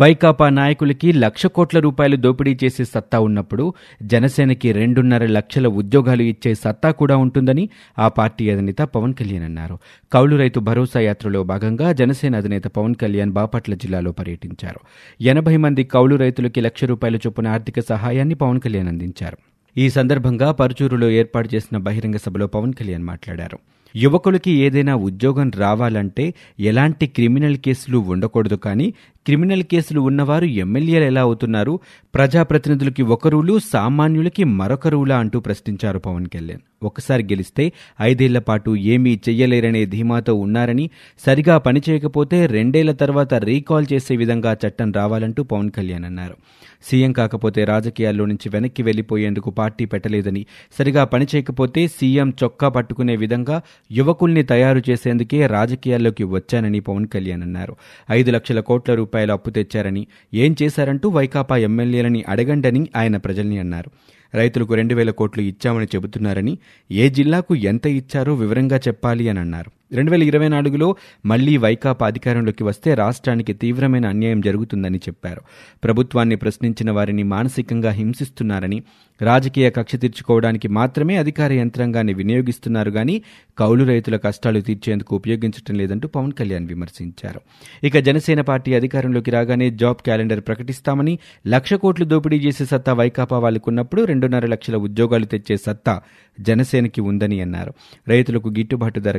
వైకాపా నాయకులకి లక్ష కోట్ల రూపాయలు దోపిడీ చేసే సత్తా ఉన్నప్పుడు జనసేనకి రెండున్నర లక్షల ఉద్యోగాలు ఇచ్చే సత్తా కూడా ఉంటుందని ఆ పార్టీ అధినేత పవన్ కళ్యాణ్ అన్నారు. కౌలు రైతు భరోసా యాత్రలో భాగంగా జనసేన అధినేత పవన్ కళ్యాణ్ బాపట్ల జిల్లాలో పర్యటించారు. ఎనభై మంది కౌలు రైతులకి లక్ష రూపాయల చొప్పున ఆర్థిక సహాయాన్ని పవన్ కళ్యాణ్ అందించారు. ఈ సందర్భంగా పరుచూరులో ఏర్పాటు చేసిన బహిరంగ సభలో పవన్ కళ్యాణ్ మాట్లాడారు. యువకులకి ఏదైనా ఉద్యోగం రావాలంటే ఎలాంటి క్రిమినల్ కేసులు ఉండకూడదు కానీ క్రిమినల్ కేసులు ఉన్నవారు ఎమ్మెల్యేలు ఎలా అవుతున్నారు? ప్రజాప్రతినిధులకి ఒక రూలు సామాన్యులకి మరొక రూలా అంటూ ప్రశ్నించారు పవన్ కళ్యాణ్. ఒకసారి గెలిస్తే ఐదేళ్ళ పాటు ఏమీ చెయ్యలేరనే ధీమాతో ఉన్నారని సరిగా పనిచేయకపోతే రెండేళ్ళ తర్వాత రీకాల్ చేసే విధంగా చట్టం రావాలంటూ పవన్ కళ్యాణ్ అన్నారు. సీఎం కాకపోతే రాజకీయాల్లో నుంచి వెనక్కి వెళ్ళిపోయేందుకు పార్టీ పెట్టలేదని సరిగా పనిచేయకపోతే సీఎం చొక్కా పట్టుకునే విధంగా యువకుల్ని తయారు చేసేందుకే రాజకీయాల్లోకి వచ్చానని పవన్ కళ్యాణ్ అన్నారు. ఐదు లక్షల కోట్ల రూపాయల అప్పు తెచ్చారని ఏం చేశారంటూ వైకాపా ఎమ్మెల్యేలని అడగండని ఆయన ప్రజల్ని అన్నారు. రైతులకు రెండు వేల కోట్లు ఇచ్చామని చెబుతున్నారని ఏ జిల్లాకు ఎంత ఇచ్చారో వివరంగా చెప్పాలి అని అన్నారు. రెండు వేల ఇరవై నాలుగులో మళ్ళీ వైకాపా అధికారంలోకి వస్తే రాష్ట్రానికి తీవ్రమైన అన్యాయం జరుగుతుందని చెప్పారు. ప్రభుత్వాన్ని ప్రశ్నించిన వారిని మానసికంగా హింసిస్తున్నారని రాజకీయ కక్ష తీర్చుకోవడానికి మాత్రమే అధికార యంత్రాంగాన్ని వినియోగిస్తున్నారు గాని కౌలు రైతుల కష్టాలు తీర్చేందుకు ఉపయోగించడం లేదంటూ పవన్ కళ్యాణ్ విమర్శించారు. ఇక జనసేన పార్టీ అధికారంలోకి రాగానే జాబ్ క్యాలెండర్ ప్రకటిస్తామని లక్ష కోట్లు దోపిడీ చేసే సత్తా వైకాపా వాళ్ళకున్నప్పుడు రెండున్నర లక్షల ఉద్యోగాలు తెచ్చే సత్తా జనసేనకి ఉందని అన్నారు. రైతులకు గిట్టుబాటు ధర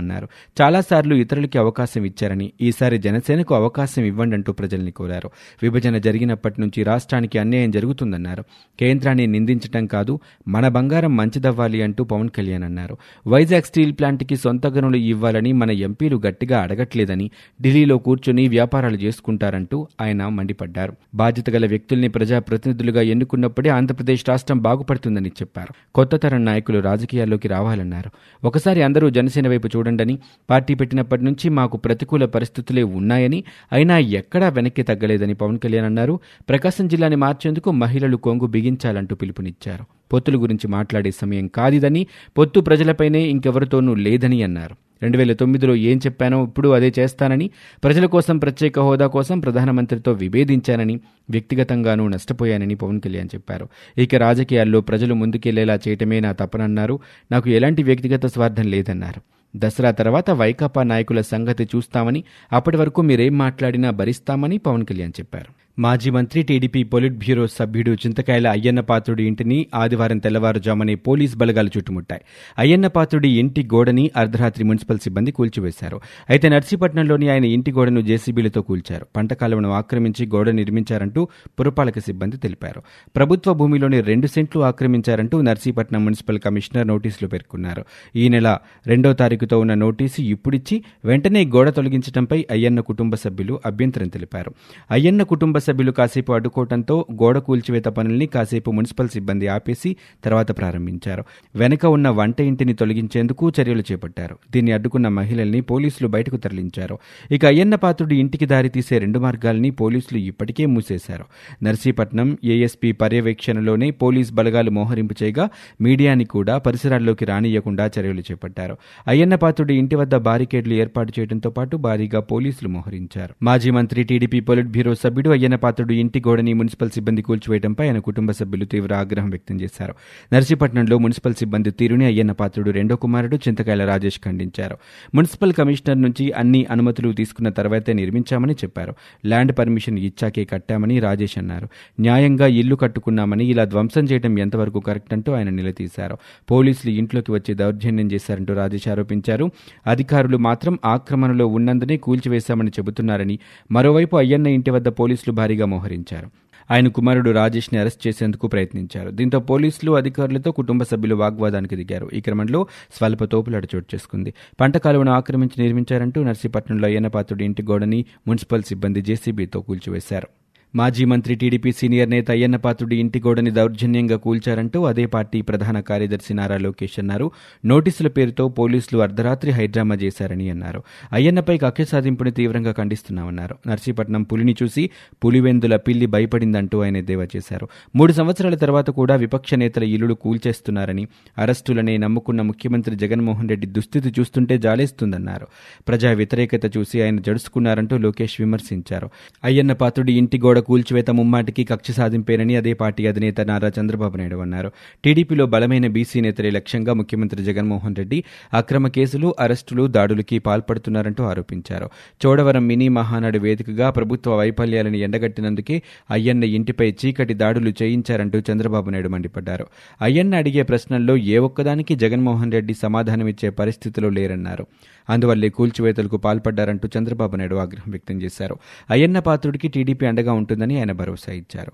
కల్పిస్తామన్నారు చాలాసార్లు ఇతరులకి అవకాశం ఇచ్చారని ఈసారి జనసేనకు అవకాశం ఇవ్వండంటూ ప్రజల్ని కోరారు. విభజన జరిగినప్పటి నుంచి రాష్ట్రానికి అన్యాయం జరుగుతుందన్నారు. కేంద్రాన్ని నిందించటం కాదు మన బంగారం మంచిదవ్వాలి అంటూ పవన్ కళ్యాణ్ అన్నారు. వైజాగ్ స్టీల్ ప్లాంట్కి సొంత గనులు ఇవ్వాలని మన ఎంపీలు గట్టిగా అడగట్లేదని ఢిల్లీలో కూర్చుని వ్యాపారాలు చేసుకుంటారంటూ ఆయన మండిపడ్డారు. బాధ్యత గల వ్యక్తుల్ని ప్రజాప్రతినిధులుగా ఎన్నుకున్నప్పుడే ఆంధ్రప్రదేశ్ రాష్ట్రం బాగుపడుతుందని చెప్పారు. కొత్త తరం నాయకులు రాజకీయాల్లోకి రావాలన్నారు. ఒకసారి అందరూ జనసేన వైపు చూడండని పార్టీ పెట్టినప్పటి నుంచి మాకు ప్రతికూల పరిస్థితులే ఉన్నాయని అయినా ఎక్కడా వెనక్కి తగ్గలేదని పవన్ కళ్యాణ్ అన్నారు. ప్రకాశం జిల్లాని మార్చేందుకు మహిళలు కొంగు బిగించాలంటూ పిలుపునిచ్చారు. పొత్తుల గురించి మాట్లాడే సమయం కాదిదని పొత్తు ప్రజలపైనే ఇంకెవరితోనూ లేదని అన్నారు. రెండు వేల తొమ్మిదిలో ఏం చెప్పానో ఇప్పుడు అదే చేస్తానని ప్రజల కోసం ప్రత్యేక హోదా కోసం ప్రధానమంత్రితో విభేదించానని వ్యక్తిగతంగానూ నష్టపోయానని పవన్ కళ్యాణ్ చెప్పారు. ఇక రాజకీయాల్లో ప్రజలు ముందుకెళ్ళేలా చేయటమే నా తపనన్నారు. నాకు ఎలాంటి వ్యక్తిగత స్వార్థం లేదన్నారు. దసరా తర్వాత వైకాపా నాయకుల సంగతి చూస్తామని అప్పటి వరకు మీరేం మాట్లాడినా భరిస్తామని పవన్ కళ్యాణ్ చెప్పారు. మాజీ మంత్రి టీడీపీ పొలిట్ బ్యూరో సభ్యుడు చింతకాయల అయ్యన్న పాత్రుడి ఇంటిని ఆదివారం తెల్లవారుజామునే పోలీస్ బలగాలు చుట్టుముట్టాయి. అయ్యన్నపాత్రుడి ఇంటి గోడని అర్ధరాత్రి మున్సిపల్ సిబ్బంది కూల్చివేశారు. అయితే నర్సీపట్నంలోని ఆయన ఇంటి గోడను జేసీబీలతో కూల్చారు. పంట కాలువను ఆక్రమించి గోడ నిర్మించారంటూ పురపాలక సిబ్బంది తెలిపారు. ప్రభుత్వ భూమిలోని రెండు సెంట్లు ఆక్రమించారంటూ నర్సీపట్నం మున్సిపల్ కమిషనర్ నోటీసులు పేర్కొన్నారు. ఈ నెల రెండో తారీఖుతో ఉన్న నోటీసు ఇప్పుడిచ్చి వెంటనే గోడ తొలగించడంపై అయ్యన్న కుటుంబ సభ్యులు అభ్యంతరం తెలిపారు. అయ్యన్న కుటుంబ సభ్యులు కాసేపు అడ్డుకోవడంతో గోడ కూల్చివేత పనుల్ని కాసేపు మున్సిపల్ సిబ్బంది ఆపేసి తర్వాత ప్రారంభించారు. వెనక ఉన్న వంట ఇంటిని తొలగించేందుకు చర్యలు చేపట్టారు. దీన్ని అడ్డుకున్న మహిళల్ని పోలీసులు బయటకు తరలించారు. ఇక అయ్యన్న పాత్రుడి ఇంటికి దారి తీసే రెండు మార్గాల్ని పోలీసులు ఇప్పటికే మూసేశారు. నర్సీపట్నం ఏఎస్పీ పర్యవేక్షణలోనే పోలీస్ బలగాలు మోహరింపు చేయగా మీడియాని కూడా పరిసరాల్లోకి రానియకుండా చర్యలు చేపట్టారు. అయ్యన్న పాత్రుడి ఇంటి వద్ద బారికేడ్లు ఏర్పాటు చేయడంతో పాటు భారీగా పోలీసులు మోహరించారు. మాజీ మంత్రి టీడీపీ పొలిట్ బ్యూరో సభ్యుడు అయ్యన్న పాత్రుడు ఇంటి గోడని మున్సిపల్ సిబ్బంది కూల్చివేయడంపై ఆయన కుటుంబ సభ్యులు తీవ్ర ఆగ్రహం వ్యక్తం చేశారు. నర్సీపట్నంలో మున్సిపల్ సిబ్బంది తీరుని అయ్యన్న పాత్రుడు రెండో కుమారుడు చింతకాయల రాజేష్ ఖండించారు. మున్సిపల్ కమిషనర్ నుంచి అన్ని అనుమతులు తీసుకున్న తర్వాతే నిర్మించామని చెప్పారు. ల్యాండ్ పర్మిషన్ ఇచ్చాకే కట్టామని రాజేష్ అన్నారు. న్యాయంగా ఇల్లు కట్టుకున్నామని ఇలా ధ్వంసం చేయడం ఎంతవరకు కరెక్ట్ అంటూ ఆయన నిలదీశారు. పోలీసులు ఇంట్లోకి వచ్చి దౌర్జన్యం చేశారంటూ రాజేష్ ఆరోపించారు. అధికారులు మాత్రం ఆక్రమణలో ఉన్నందునే కూల్చివేశామని చెబుతున్నారని మరోవైపు అయ్యన్న ఇంటి వద్ద పోలీసులు భారీగా మోహరించారు. ఆయన కుమారుడు రాజేష్ని అరెస్ట్ చేసేందుకు ప్రయత్నించారు. దీంతో పోలీసులు అధికారులతో కుటుంబ సభ్యులు వాగ్వాదానికి దిగారు. ఈ క్రమంలో స్వల్ప తోపులాట చోటు చేసుకుంది. పంట కాలువను ఆక్రమించి నిర్మించారంటూ నర్సీపట్నంలో అయ్యన్నపాత్రుడి ఇంటి గోడని మున్సిపల్ సిబ్బంది జేసీబీతో కూల్చివేశారు. మాజీ మంత్రి టీడీపీ సీనియర్ నేత అయ్యన్న పాత్రుడి ఇంటి గోడని దౌర్జన్యంగా కూల్చారంటూ అదే పార్టీ ప్రధాన కార్యదర్శి నారా లోకేష్ అన్నారు. నోటీసుల పేరుతో పోలీసులు అర్ధరాత్రి హైడ్రామా చేశారని అన్నారు. అయ్యన్నపై కక్ష సాధింపుని తీవ్రంగా ఖండిస్తున్నామన్నారు. నర్సీపట్నం పులిని చూసి పులివెందుల పిల్లి భయపడిందంటూ ఆయన ఎద్దేవా చేశారు. మూడు సంవత్సరాల తర్వాత కూడా విపక్ష నేతల ఇల్లులు కూల్చేస్తున్నారని అరెస్టులనే నమ్ముకున్న ముఖ్యమంత్రి జగన్మోహన్ రెడ్డి దుస్థితి చూస్తుంటే జాలేస్తుందన్నారు. ప్రజా వ్యతిరేకత చూసి ఆయన జడుసుకున్నారంటూ లోకేష్ విమర్శించారు. అయ్యన్న పాత్రుడి ఇంటి గోడ కూల్చివేత ముమ్మాటికి కక్ష సాధింపేనని అదే పార్టీ అధినేత నారా చంద్రబాబు నాయుడు అన్నారు. టీడీపీలో బలమైన బీసీ నేతలే లక్ష్యంగా ముఖ్యమంత్రి జగన్మోహన్ రెడ్డి అక్రమ కేసులు అరెస్టులు దాడులకి పాల్పడుతున్నారంటూ ఆరోపించారు. చోడవరం మినీ మహానాడు వేదికగా ప్రభుత్వ వైఫల్యాలను ఎండగట్టినందుకే అయ్యన్న ఇంటిపై చీకటి దాడులు చేయించారంటూ చంద్రబాబు నాయుడు మండిపడ్డారు. అయ్యన్న అడిగే ప్రశ్నల్లో ఏ ఒక్కదానికి జగన్మోహన్ రెడ్డి సమాధానమిచ్చే పరిస్థితిలో లేరన్నారు. అందువల్లే కూల్చివేతలకు పాల్పడ్డారంటూ చంద్రబాబు నాయుడు ఆగ్రహం వ్యక్తం చేశారు. అయ్యన్న పాత్రుడికి టీడీపీ అండగా ఉంటుంది ఉంటుందని ఆయన భరోసా ఇచ్చారు.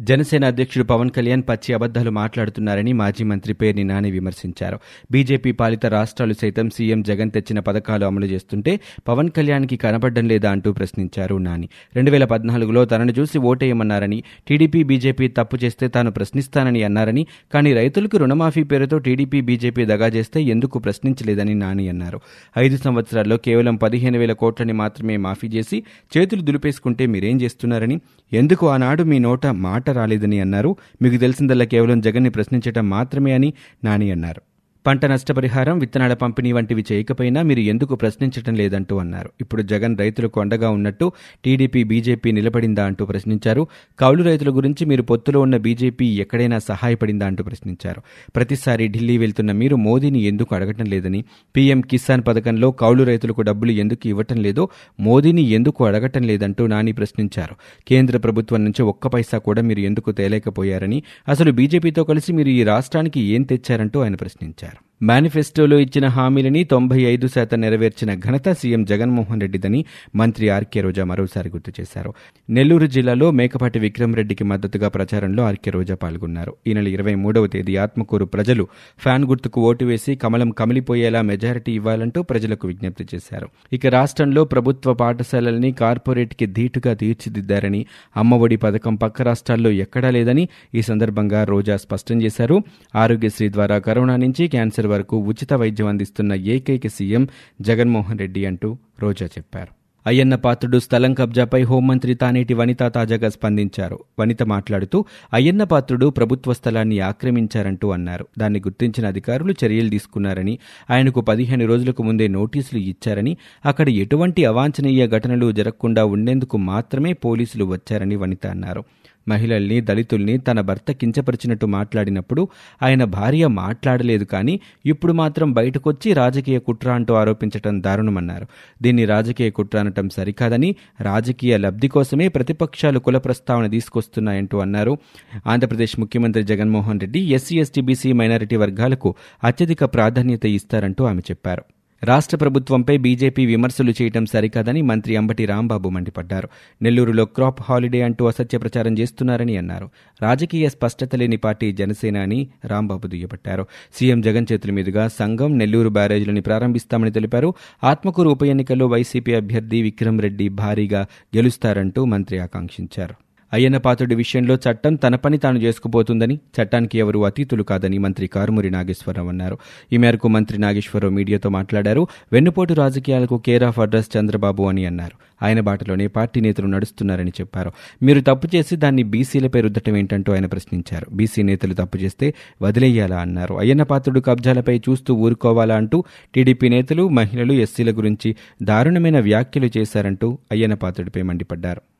జనసేన అధ్యక్షుడు పవన్ కళ్యాణ్ పచ్చి అబద్దాలు మాట్లాడుతున్నారని మాజీ మంత్రి పేర్ని నాని విమర్శించారు. బీజేపీ పాలిత రాష్ట్రాలు సైతం సీఎం జగన్ తెచ్చిన పథకాలు అమలు చేస్తుంటే పవన్ కళ్యాణ్కి కనబడడం లేదా అంటూ ప్రశ్నించారు నాని. రెండు వేల పద్నాలుగులో తనను చూసి ఓటేయమన్నారని టీడీపీ బీజేపీ తప్పు చేస్తే తాను ప్రశ్నిస్తానని అన్నారని కానీ రైతులకు రుణమాఫీ పేరుతో టీడీపీ బీజేపీ దగా చేస్తే ఎందుకు ప్రశ్నించలేదని నాని అన్నారు. ఐదు సంవత్సరాల్లో కేవలం పదిహేను వేల కోట్లని మాత్రమే మాఫీ చేసి చేతులు దులిపేసుకుంటే మీరేం చేస్తున్నారని ఎందుకు ఆనాడు మీ నోట మాట రాలేదని అన్నారు? మీకు తెలిసిందల్లా కేవలం జగన్ని ప్రశ్నించటం మాత్రమే అని నాని అన్నారు. పంట నష్టపరిహారం విత్తనాల పంపిణీ వంటివి చేయకపోయినా మీరు ఎందుకు ప్రశ్నించటం లేదంటూ అన్నారు. ఇప్పుడు జగన్ రైతులకు అండగా ఉన్నట్టు టీడీపీ బీజేపీ నిలబడిందా అంటూ ప్రశ్నించారు. కౌలు రైతుల గురించి మీరు పొత్తులో ఉన్న బీజేపీ ఎక్కడైనా సహాయపడిందా అంటూ ప్రశ్నించారు. ప్రతిసారి ఢిల్లీ వెళ్తున్న మీరు మోదీని ఎందుకు అడగటం లేదని పీఎం కిసాన్ పథకంలో కౌలు రైతులకు డబ్బులు ఎందుకు ఇవ్వటం లేదో మోదీని ఎందుకు అడగటం లేదంటూ నాని ప్రశ్నించారు. కేంద్ర ప్రభుత్వం నుంచి ఒక్క పైసా కూడా మీరు ఎందుకు తేలేకపోయారని అసలు బీజేపీతో కలిసి మీరు ఈ రాష్ట్రానికి ఏం తెచ్చారంటూ ఆయన ప్రశ్నించారు. hacer. మేనిఫెస్టోలో ఇచ్చిన హామీలని తొంభై ఐదు శాతం నెరవేర్చిన ఘనత సీఎం జగన్మోహన్ రెడ్డిదని మంత్రి ఆర్కే రోజా మరోసారి గుర్తు చేశారు. నెల్లూరు జిల్లాలో మేకపాటి విక్రమ్ రెడ్డికి మద్దతుగా ప్రచారంలో ఆర్కే రోజా పాల్గొన్నారు. ఈ నెల ఇరవై మూడవ తేదీ ఆత్మకూరు ప్రజలు ఫ్యాన్ గుర్తుకు ఓటు వేసి కమలం కమిలిపోయేలా మెజారిటీ ఇవ్వాలంటూ ప్రజలకు విజ్ఞప్తి చేశారు. ఇక రాష్ట్రంలో ప్రభుత్వ పాఠశాలల్ని కార్పొరేట్కి ధీటుగా తీర్చిదిద్దారని అమ్మఒడి పథకం పక్క రాష్ట్రాల్లో ఎక్కడా లేదని ఈ సందర్భంగా రోజా స్పష్టం చేశారు. ఆరోగ్యశ్రీ ద్వారా కరోనా నుంచి క్యాన్సర్ వరకు ఉచిత వైద్యం అందిస్తున్న ఏకైక సీఎం జగన్మోహన్ రెడ్డి అంటూ రోజా చెప్పారు. అయ్యన్న పాత్రుడు స్థలం కబ్జాపై హోంమంత్రి తానేటి వనిత తాజాగా స్పందించారు. వనిత మాట్లాడుతూ అయ్యన్న పాత్రుడు ప్రభుత్వ స్థలాన్ని ఆక్రమించారంటూ అన్నారు. దాన్ని గుర్తించిన అధికారులు చర్యలు తీసుకున్నారని ఆయనకు పదిహేను రోజులకు ముందే నోటీసులు ఇచ్చారని అక్కడ ఎటువంటి అవాంఛనీయ ఘటనలు జరగకుండా ఉండేందుకు మాత్రమే పోలీసులు వచ్చారని వనిత అన్నారు. మహిళల్ని దళితుల్ని తన భర్త కించపరిచినట్టు మాట్లాడినప్పుడు ఆయన భార్య మాట్లాడలేదు కానీ ఇప్పుడు మాత్రం బయటకొచ్చి రాజకీయ కుట్ర అంటూ ఆరోపించటం దారుణమన్నారు. దీన్ని రాజకీయ కుట్ర అనటం సరికాదని రాజకీయ లబ్ధి కోసమే ప్రతిపక్షాలు కుల ప్రస్తావన తీసుకొస్తున్నాయంటూ అన్నారు. ఆంధ్రప్రదేశ్ ముఖ్యమంత్రి Jaganmohan Reddy SC ST BC minority వర్గాలకు అత్యధిక ప్రాధాన్యత ఇస్తారంటూ ఆమె చెప్పారు. రాష్ట్ర ప్రభుత్వంపై బీజేపీ విమర్శలు చేయటం సరికాదని మంత్రి అంబటి రాంబాబు మండిపడ్డారు. నెల్లూరులో క్రాప్ హాలిడే అంటూ అసత్య ప్రచారం చేస్తున్నారని అన్నారు. రాజకీయ స్పష్టత లేని పార్టీ జనసేన అని రాంబాబు దుయ్యబట్టారు. సీఎం జగన్ చేతుల మీదుగా సంఘం నెల్లూరు బ్యారేజీలని ప్రారంభిస్తామని తెలిపారు. ఆత్మకూరు ఉప ఎన్నికల్లో వైసీపీ అభ్యర్థి విక్రమ్ రెడ్డి భారీగా గెలుస్తారంటూ మంత్రి ఆకాంక్షించారు. అయ్యన్న పాత్రుడి విషయంలో చట్టం తన పని తాను చేసుకుపోతుందని చట్టానికి ఎవరు అతీతులు కాదని మంత్రి కారుమూరి నాగేశ్వరరావు అన్నారు. ఈ మేరకు మంత్రి నాగేశ్వరరావు మీడియాతో మాట్లాడారు. వెన్నుపోటు రాజకీయాలకు కేర్ ఆఫ్ అడ్రస్ చంద్రబాబు అని అన్నారు. ఆయన బాటలోనే పార్టీ నేతలు నడుస్తున్నారని చెప్పారు. మీరు తప్పు చేసి దాన్ని బీసీలపై రుద్దటం ఏంటంటూ ఆయన ప్రశ్నించారు. బీసీ నేతలు తప్పు చేస్తే వదిలేయాలా అన్నారు. అయ్యన్న పాత్రుడు కబ్జాలపై చూస్తూ ఊరుకోవాలా అంటూ టీడీపీ నేతలు మహిళలు ఎస్సీల గురించి దారుణమైన వ్యాఖ్యలు చేశారంటూ అయ్యన్న పాత్రుడిపై మండిపడ్డారు.